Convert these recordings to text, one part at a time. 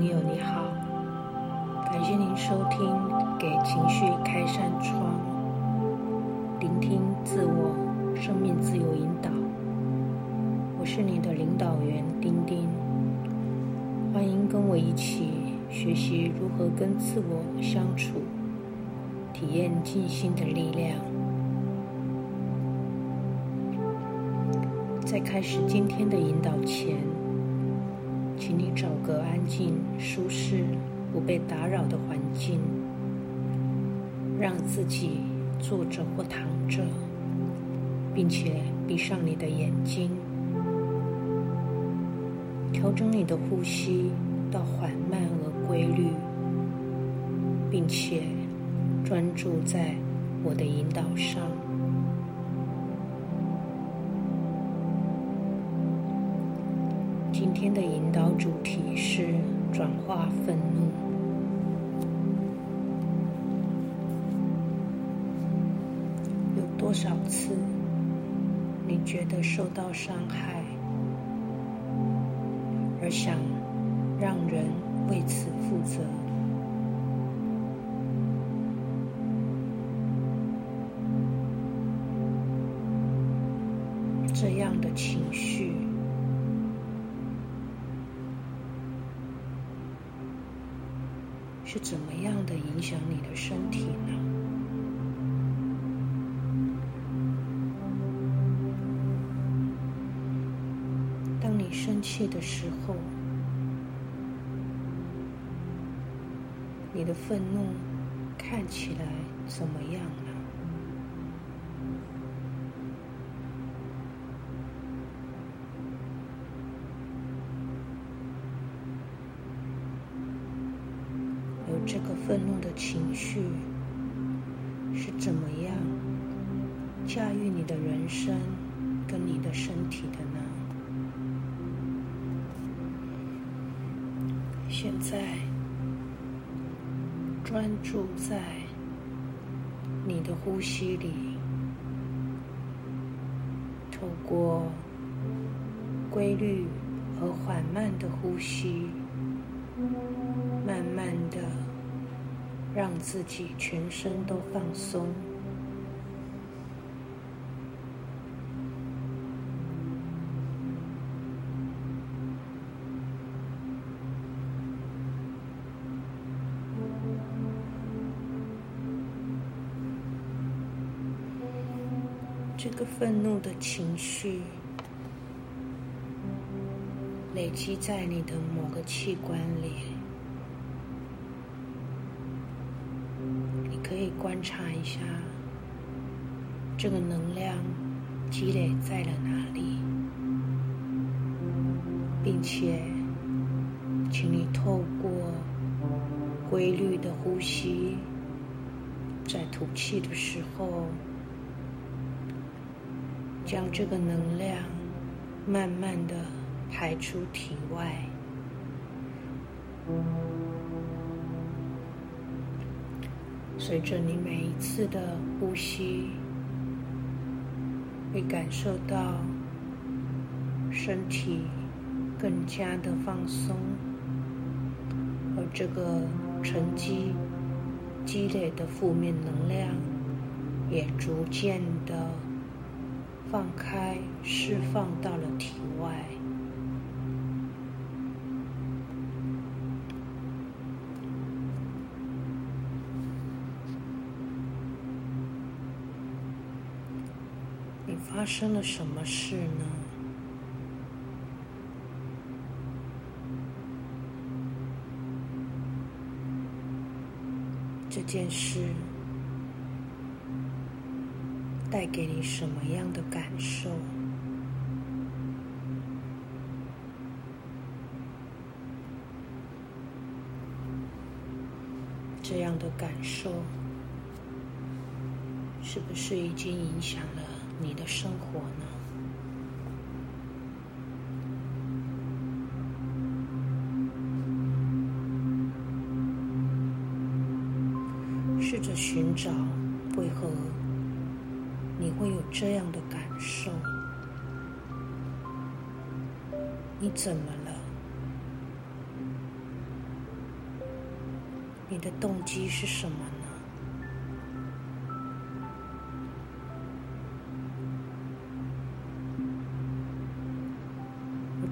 朋友，你好，感谢您收听《给情绪开扇窗》，聆听自我生命自由引导。我是你的领导员丁丁，欢迎跟我一起学习如何跟自我相处，体验静心的力量。在开始今天的引导前，请你找个安静、舒适、不被打扰的环境，让自己坐着或躺着，并且闭上你的眼睛，调整你的呼吸到缓慢而规律，并且专注在我的引导上。今天的引化愤怒。有多少次你觉得受到伤害，而想让人为此负责？这样的情绪。是怎么样的影响你的身体呢？当你生气的时候，你的愤怒看起来怎么样呢？愤怒的情绪是怎么样驾驭你的人生跟你的身体的呢？现在专注在你的呼吸里，透过规律和缓慢的呼吸，让自己全身都放松。这个愤怒的情绪累积在你的某个器官里。观察一下，这个能量积累在了哪里，并且，请你透过规律的呼吸，在吐气的时候，将这个能量慢慢的排出体外。随着你每一次的呼吸，会感受到身体更加的放松，而这个沉积积累的负面能量也逐渐的放开、释放到了体外。发生了什么事呢？这件事带给你什么样的感受？这样的感受是不是已经影响了？你的生活呢？试着寻找为何你会有这样的感受？你怎么了？你的动机是什么呢？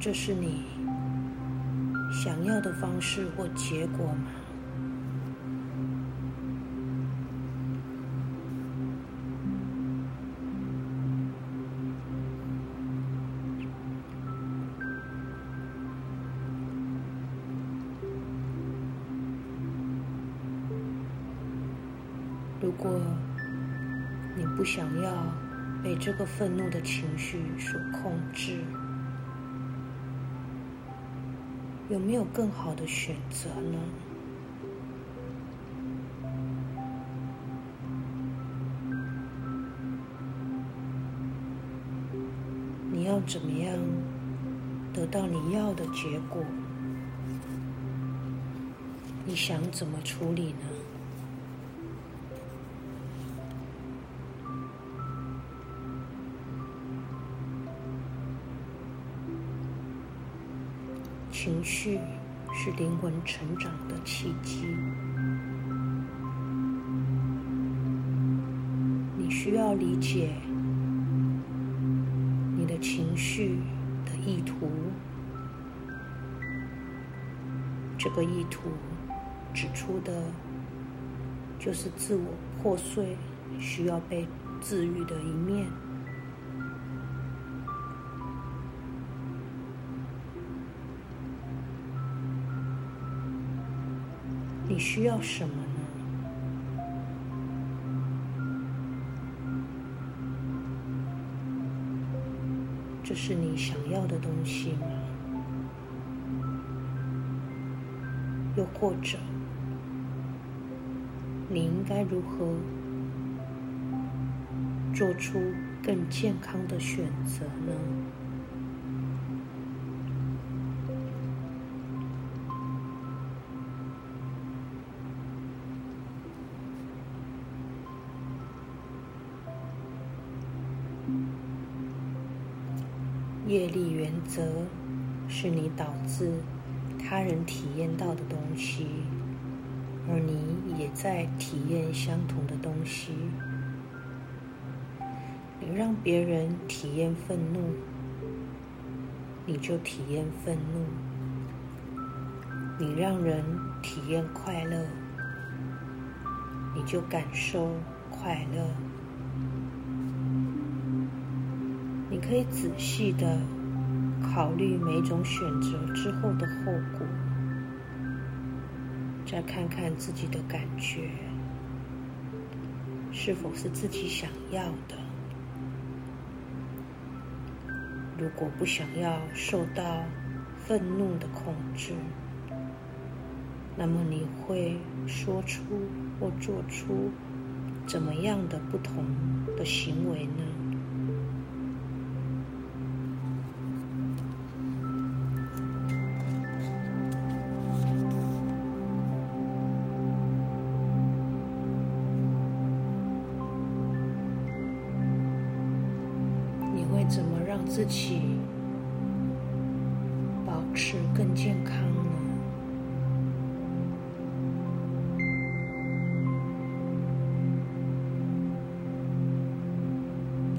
这是你想要的方式或结果吗？如果你不想要被这个愤怒的情绪所控制，有没有更好的选择呢？你要怎么样得到你要的结果？你想怎么处理呢？情绪是灵魂成长的契机。你需要理解你的情绪的意图。这个意图指出的，就是自我破碎、需要被治愈的一面。你需要什么呢？这是你想要的东西吗？又或者，你应该如何做出更健康的选择呢？业力原则是你导致他人体验到的东西，而你也在体验相同的东西。你让别人体验愤怒，你就体验愤怒；你让人体验快乐，你就感受快乐。你可以仔细的考虑每种选择之后的后果，再看看自己的感觉是否是自己想要的。如果不想要受到愤怒的控制，那么你会说出或做出怎么样的不同的行为呢？怎么让自己保持更健康呢？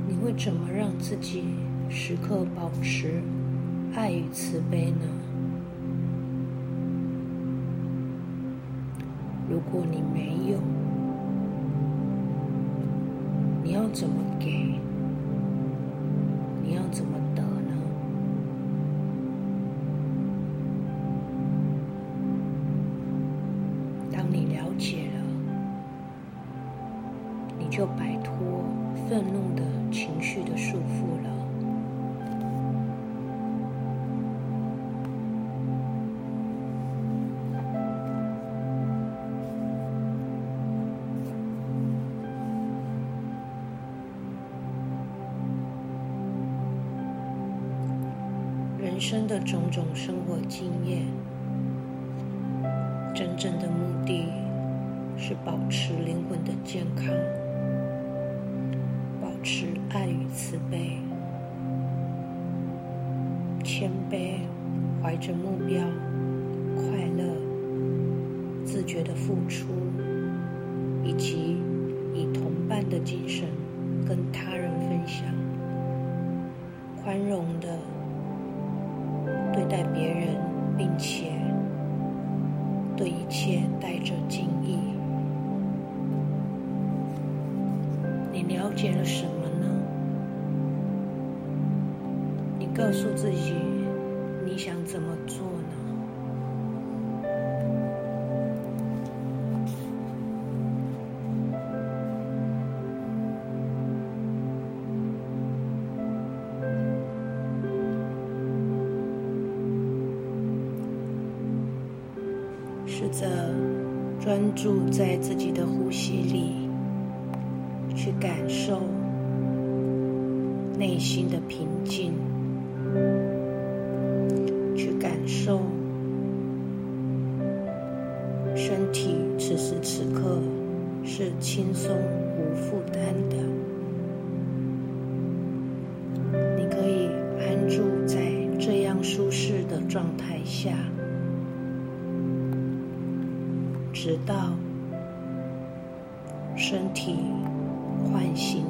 你会怎么让自己时刻保持爱与慈悲呢？如果你没有，你要怎么给？怎么得呢？当你了解了，你就摆脱愤怒的情绪的束缚了。生的种种生活经验，真正的目的是保持灵魂的健康，保持爱与慈悲，谦卑，怀着目标，快乐，自觉的付出，以及以同伴的精神跟他人分享，宽容的解了什么呢？你告诉自己，你想怎么做呢？试着专注在自己的呼吸里，去感受内心的平静，去感受身体此时此刻是轻松无负担的。你可以安住在这样舒适的状态下。直到身体唤醒。